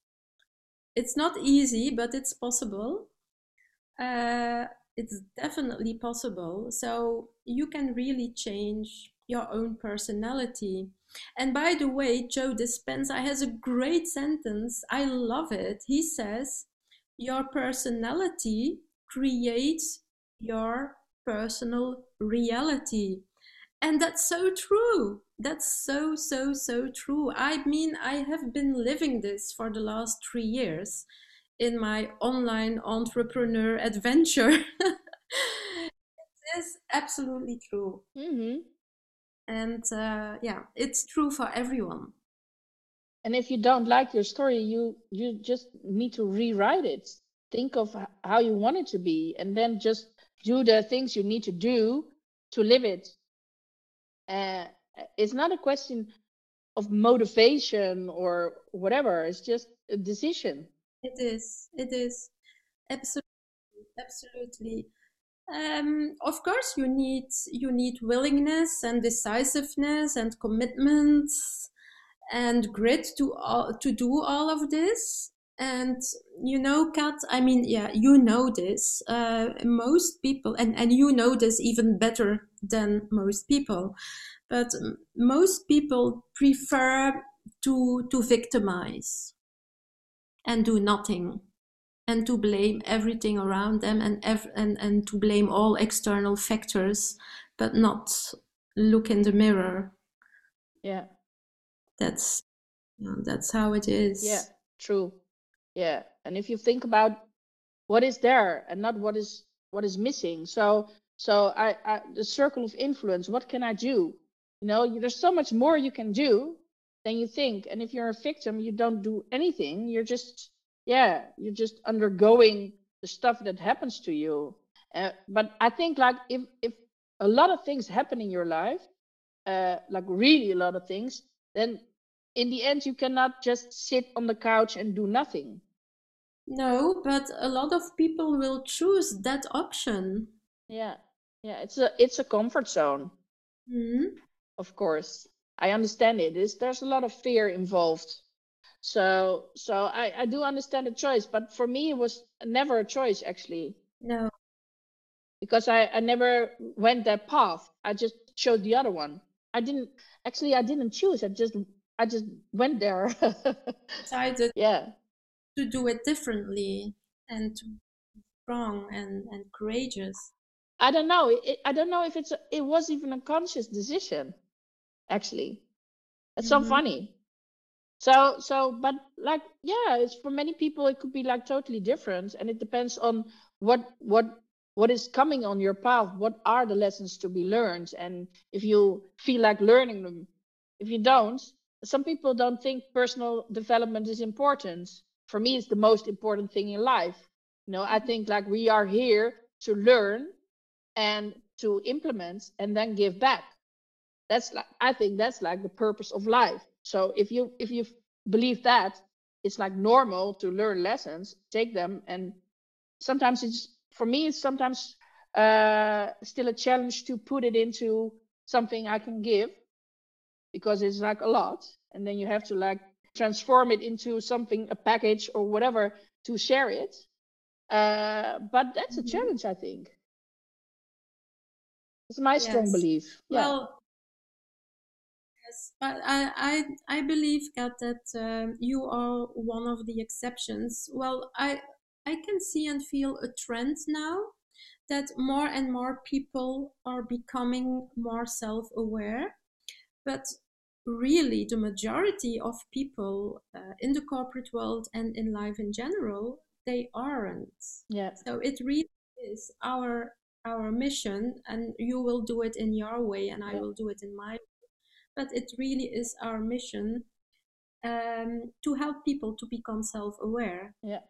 Speaker 2: It's not easy, but it's possible. Uh, it's definitely possible. So you can really change your own personality and by the way, Joe Dispenza has a great sentence. I love it. He says, Your personality creates your personal reality. And that's so true. That's so, so, so true. I mean, I have been living this for the last three years in my online entrepreneur adventure. <laughs> it is absolutely true.
Speaker 1: Mm-hmm.
Speaker 2: And uh, yeah it's true for everyone.
Speaker 1: And if you don't like your story you you just need to rewrite it. Think of how you want it to be and then just do the things you need to do to live it. Uh, it's not a question of motivation or whatever it's just a decision.
Speaker 2: It is. It is. Absolutely. Absolutely um, of course you need you need willingness and decisiveness and commitments and grit to all, to do all of this. And you know kat i mean yeah you know this uh, most people and and you know this even better than most people but most people prefer to to victimize and do nothing and to blame everything around them and ev- and and to blame all external factors but not look in the mirror.
Speaker 1: Yeah.
Speaker 2: That's that's how it is.
Speaker 1: Yeah true. Yeah and if you think about what is there and not what is what is missing so so I, I the circle of influence what can i do? You know there's so much more you can do than you think and if you're a victim you don't do anything you're just yeah you're just undergoing the stuff that happens to you. Uh, but i think like if if a lot of things happen in your life uh, like really a lot of things then in the end you cannot just sit on the couch and do nothing.
Speaker 2: No but a lot of people will choose that option.
Speaker 1: Yeah yeah it's a it's a comfort zone.
Speaker 2: Mm-hmm.
Speaker 1: Of course. I understand it. Is there's a lot of fear involved so so i i do understand the choice but for me it was never a choice actually.
Speaker 2: No.
Speaker 1: Because i i never went that path. I just chose the other one. I didn't actually i didn't choose. I just i just went there. <laughs>
Speaker 2: Decided
Speaker 1: yeah.
Speaker 2: to do it differently and strong and and courageous.
Speaker 1: I don't know. It, i don't know if it's a, it was even a conscious decision actually. It's
Speaker 2: Mhm.
Speaker 1: so funny so so but like yeah it's for many people it could be like totally different and it depends on what what what is coming on your path what are the lessons to be learned and if you feel like learning them. If you don't some people don't think personal development is important. For me it's the most important thing in life. You know i think like we are here to learn and to implement and then give back. That's like i think that's like the purpose of life so if you if you believe that it's like normal to learn lessons take them and sometimes it's for me it's sometimes uh still a challenge to put it into something i can give because it's like a lot and then you have to like transform it into something a package or whatever to share it. Uh but that's a
Speaker 2: Mhm.
Speaker 1: challenge i think. It's my strong belief. Yeah.
Speaker 2: Well, yes, but I I I believe Kat that um, you are one of the exceptions. Well, I I can see and feel a trend now that more and more people are becoming more self-aware, but really the majority of people uh, in the corporate world and in life in general they aren't.
Speaker 1: yeah
Speaker 2: So it really is our our mission, and you will do it in your way, and I will do it in my way. But it really is our mission um, to help people to become self-aware.
Speaker 1: Yeah.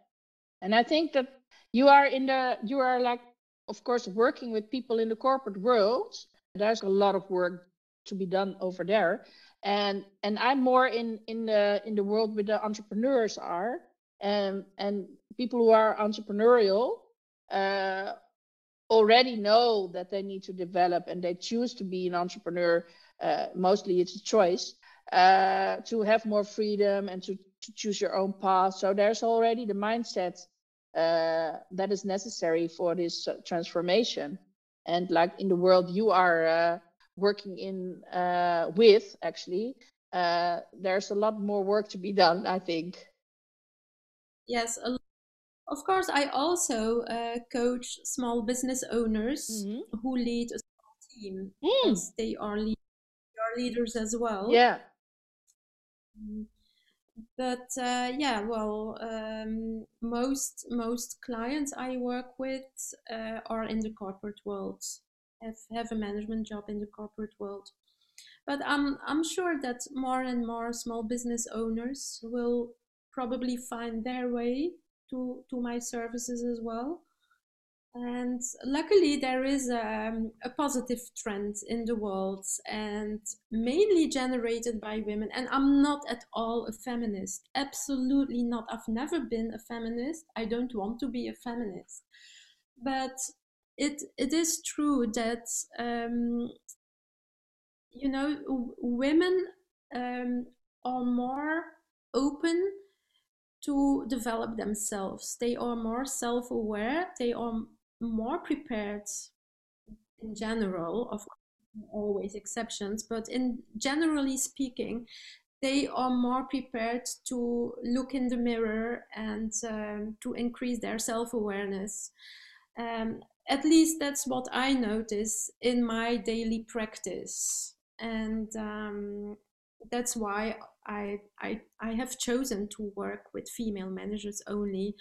Speaker 1: And I think that you are in the you are like of course working with people in the corporate world. There's a lot of work to be done over there. And and I'm more in in the in the world where the entrepreneurs are and and people who are entrepreneurial uh already know that they need to develop and they choose to be an entrepreneur mostly it's a choice uh, to have more freedom and to, to choose your own path so there's already the mindset uh, that is necessary for this uh, transformation and like in the world you are uh, working in uh, with actually uh, there's a lot more work to be done i think
Speaker 2: Yes, a, of course. I also uh, coach small business owners
Speaker 1: Mhm.
Speaker 2: who lead a small team,
Speaker 1: Mm,
Speaker 2: they are, lead, they are leaders as well.
Speaker 1: yeah
Speaker 2: Mm. But uh, yeah, well, um, most most clients I work with uh, are in the corporate world, have have a management job in the corporate world. but I'm I'm sure that more and more small business owners will probably find their way to to my services as well. And luckily, there is a, a positive trend in the world, and mainly generated by women. And I'm not at all a feminist. Absolutely not. I've never been a feminist. I don't want to be a feminist. But it it is true that um, you know women um, are more open to develop themselves. They are more self-aware. They are more prepared in general. Of course, always exceptions, but in generally speaking, they are more prepared to look in the mirror and um, to increase their self-awareness. Um, at least that's what I notice in my daily practice, and um, that's why I, I I have chosen to work with female managers only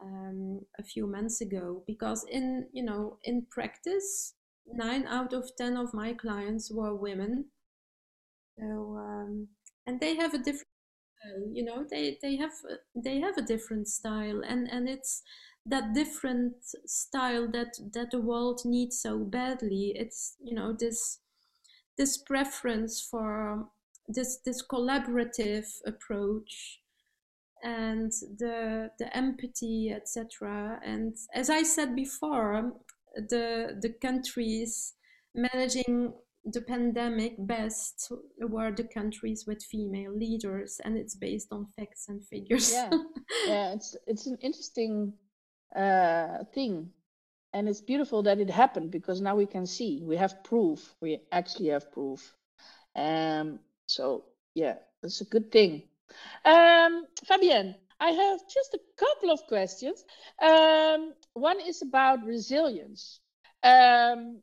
Speaker 2: um, a few months ago because in you know in practice nine out of ten of my clients were women. So um, and they have a different you know they they have they have a different style and and it's that different style that that the world needs so badly. It's you know this this preference for this this collaborative approach and the the empathy etc and as i said before the the countries managing the pandemic best were the countries with female leaders and it's based on facts and figures.
Speaker 1: Yeah. <laughs> Yeah it's it's an interesting uh thing. And it's beautiful that it happened because now we can see we have proof we actually have proof. Um so yeah it's a good thing um, Fabienne, I have just a couple of questions. Um, one is about resilience. Um,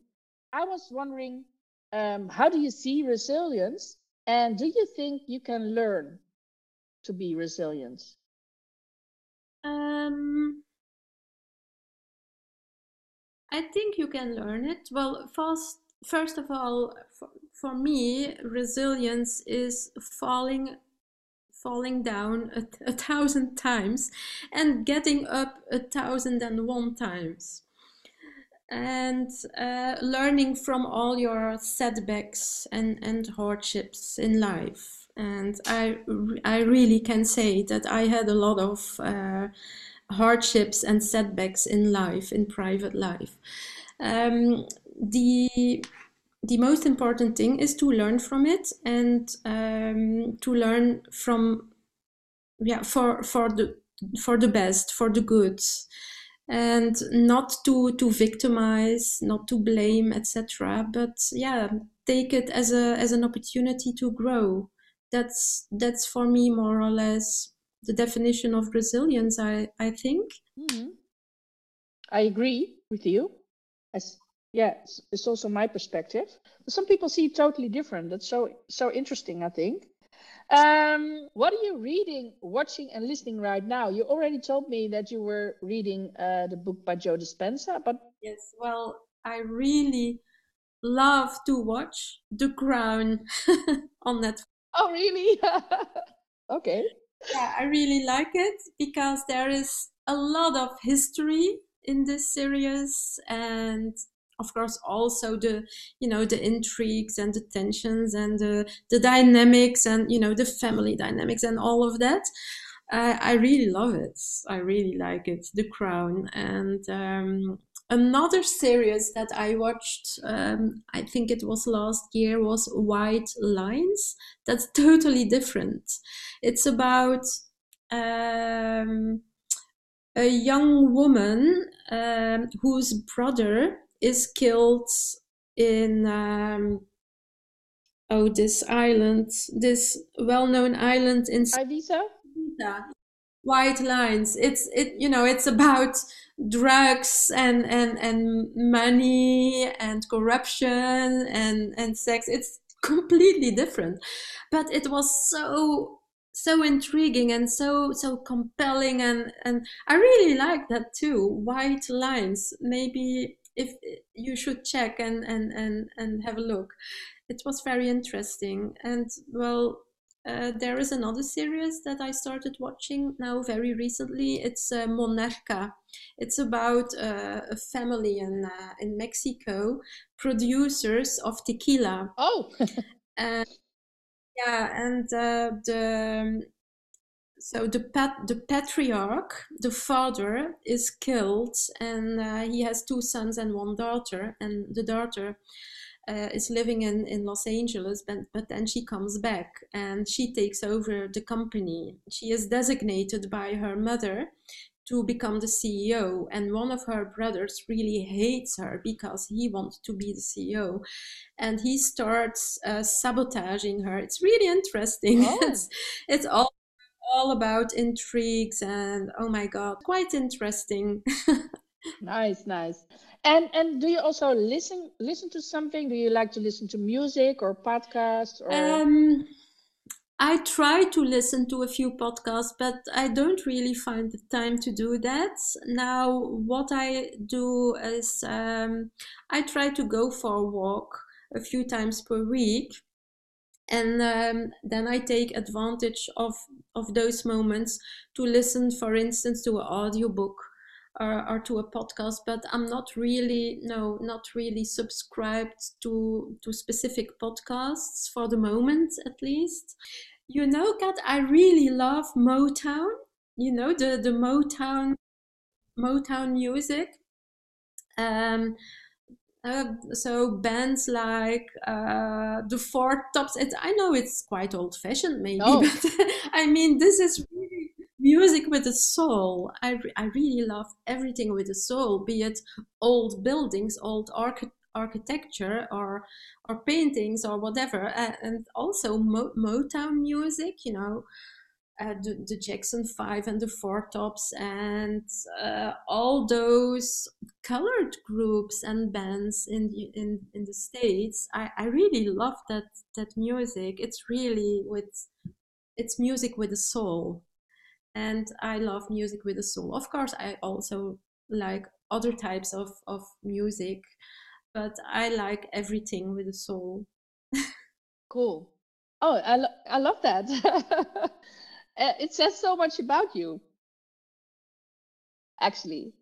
Speaker 1: I was wondering, um, how do you see resilience? And do you think you can learn to be resilient?
Speaker 2: Um, I think you can learn it. Well, first, first of all, for, for me, resilience is falling falling down a, a thousand times and getting up a thousand and one times and uh, learning from all your setbacks and, and hardships in life. And I, I really can say that I had a lot of uh, hardships and setbacks in life, in private life. Um, the the most important thing is to learn from it and um, to learn from yeah for for the for the best for the good and not to to victimize not to blame etc but yeah take it as a as an opportunity to grow. That's that's for me more or less the definition of resilience i i think.
Speaker 1: Mm-hmm. i agree with you. As yeah, it's, it's also my perspective. But some people see it totally different. That's so so interesting. I think. Um, what are you reading, watching, and listening right now? You already told me that you were reading uh, the book by Joe Dispenza, but
Speaker 2: yes, well, I really love to watch The Crown <laughs> on Netflix.
Speaker 1: Oh, really? <laughs> okay.
Speaker 2: Yeah, I really like it because there is a lot of history in this series and of course also the you know the intrigues and the tensions and the the dynamics and you know the family dynamics and all of that. I really love it. I really like it the crown. And um, another series that i watched um, i think it was last year was white lines. That's totally different. It's about um, a young woman um, whose brother is killed in um, oh this island, this well-known island in
Speaker 1: Ibiza.
Speaker 2: White lines. It's it you know it's about drugs and and and money and corruption and and sex. It's completely different, but it was so so intriguing and so so compelling and and I really like that too. White lines. Maybe if you should check and and and and have a look. It was very interesting, and well, uh, there is another series that I started watching now very recently. It's uh, Monarca. It's about uh, a family in uh, in Mexico, producers of tequila.
Speaker 1: Oh, <laughs>
Speaker 2: and yeah, and uh, the so the pat- the patriarch, the father, is killed, and uh, he has two sons and one daughter, and the daughter uh, is living in, in Los Angeles, but, but then she comes back and she takes over the company. She is designated by her mother to become the CEO, and one of her brothers really hates her because he wants to be the CEO, and he starts uh, sabotaging her. It's really interesting. <laughs>
Speaker 1: Oh.
Speaker 2: it's it's all all about intrigues and oh my god, quite interesting. <laughs>
Speaker 1: nice, nice. And and do you also listen listen to something? Do you like to listen to music or podcasts or
Speaker 2: Um, I try to listen to a few podcasts, but I don't really find the time to do that. Now, what I do is um, I try to go for a walk a few times per week, and um, then I take advantage of of those moments to listen, for instance, to an audiobook or, or to a podcast. But I'm not really no, not really subscribed to to specific podcasts for the moment, at least. You know, Kat, I really love Motown. You know the the Motown Motown music. Um, so bands like uh, the Four Tops. It, I know it's quite old-fashioned, maybe,
Speaker 1: Oh.
Speaker 2: but <laughs> I mean this is really music with a soul. I I really love everything with a soul, be it old buildings, old archi- architecture, or or paintings, or whatever, uh, and also Mo- Motown music. You know, uh, the, the Jackson Five and the Four Tops, and uh, all those colored groups and bands in the, in in the states. I, I really love that that music. It's really with it's music with a soul, and I love music with a soul. Of course, I also like other types of of music, but I like everything with a soul. <laughs>
Speaker 1: cool? Oh, I lo- I love that. <laughs> Uh, it says so much about you, actually.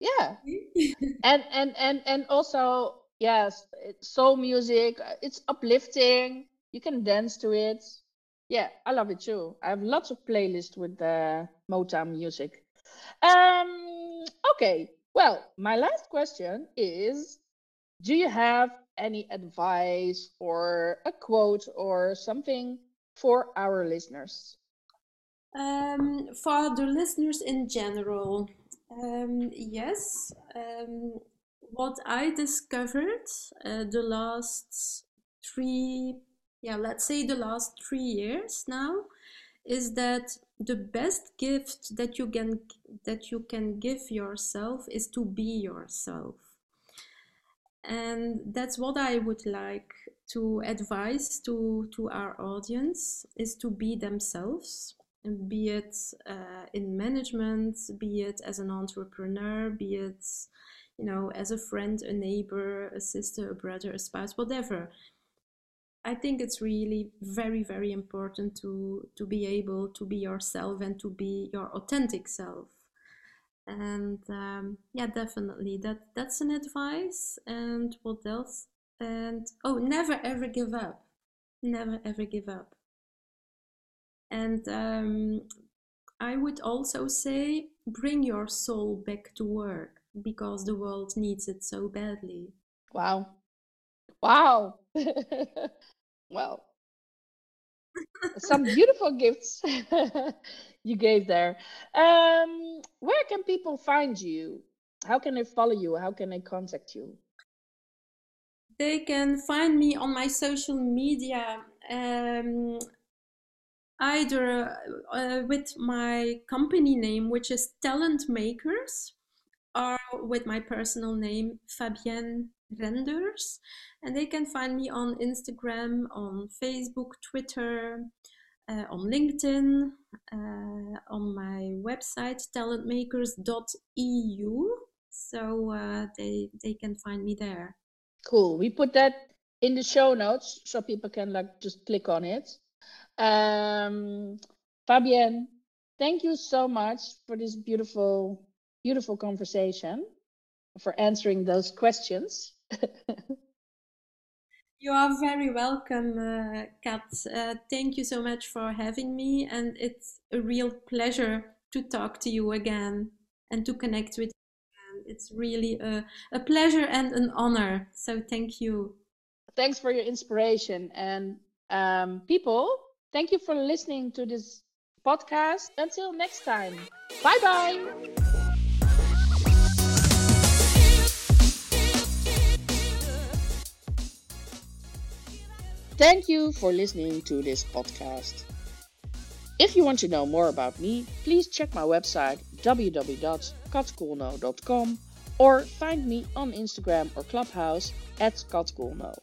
Speaker 1: Yeah. <laughs> and and and and also yes it's soul music uh, it's uplifting. You can dance to it. Yeah i love it too. I have lots of playlists with the motown music. Um okay well my last question is do you have any advice or a quote or something for our listeners
Speaker 2: Um, for the listeners in general, um, yes. Um, what I discovered uh, the last three, yeah, let's say the last three years now, is that the best gift that you can that you can give yourself is to be yourself. And that's what I would like to advise to to our audience is to be themselves be it uh, in management, be it as an entrepreneur, be it, you know, as a friend, a neighbor, a sister, a brother, a spouse, whatever. I think it's really very, very important to to be able to be yourself and to be your authentic self. And um, yeah, definitely that that's an advice. And what else? And oh, never ever give up. Never ever give up. And um, I would also say bring your soul back to work because the world needs it so badly.
Speaker 1: wow wow <laughs> well some beautiful gifts <laughs> you gave there. Um, where can people find you? How can they follow you? How can they contact you?
Speaker 2: They can find me on my social media, um, either uh, with my company name, which is Talent Makers, or with my personal name, Fabienne Renders. And they can find me on Instagram, on Facebook, Twitter, uh, on LinkedIn, uh, on my website, talentmakers.eu. so uh, they they can find me there.
Speaker 1: Cool. We put that in the show notes so people can like just click on it. Um, Fabienne, thank you so much for this beautiful, beautiful conversation, for answering those questions. <laughs>
Speaker 2: You are very welcome, uh, Kat. Uh, thank you so much for having me, and it's a real pleasure to talk to you again and to connect with you. It's really a, a pleasure and an honor. So thank you.
Speaker 1: Thanks for your inspiration. And um, people, thank you for listening to this podcast. Until next time, bye bye. Thank you for listening to this podcast. If you want to know more about me, please check my website www.katkolno.com or find me on Instagram or Clubhouse at katkolno.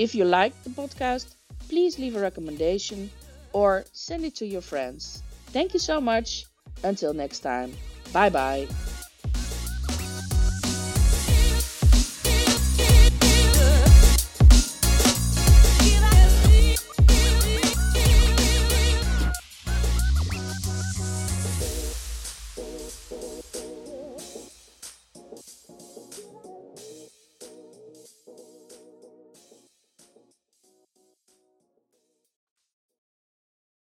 Speaker 1: If you like the podcast, please leave a recommendation or send it to your friends. Thank you so much. Until next time. Bye bye.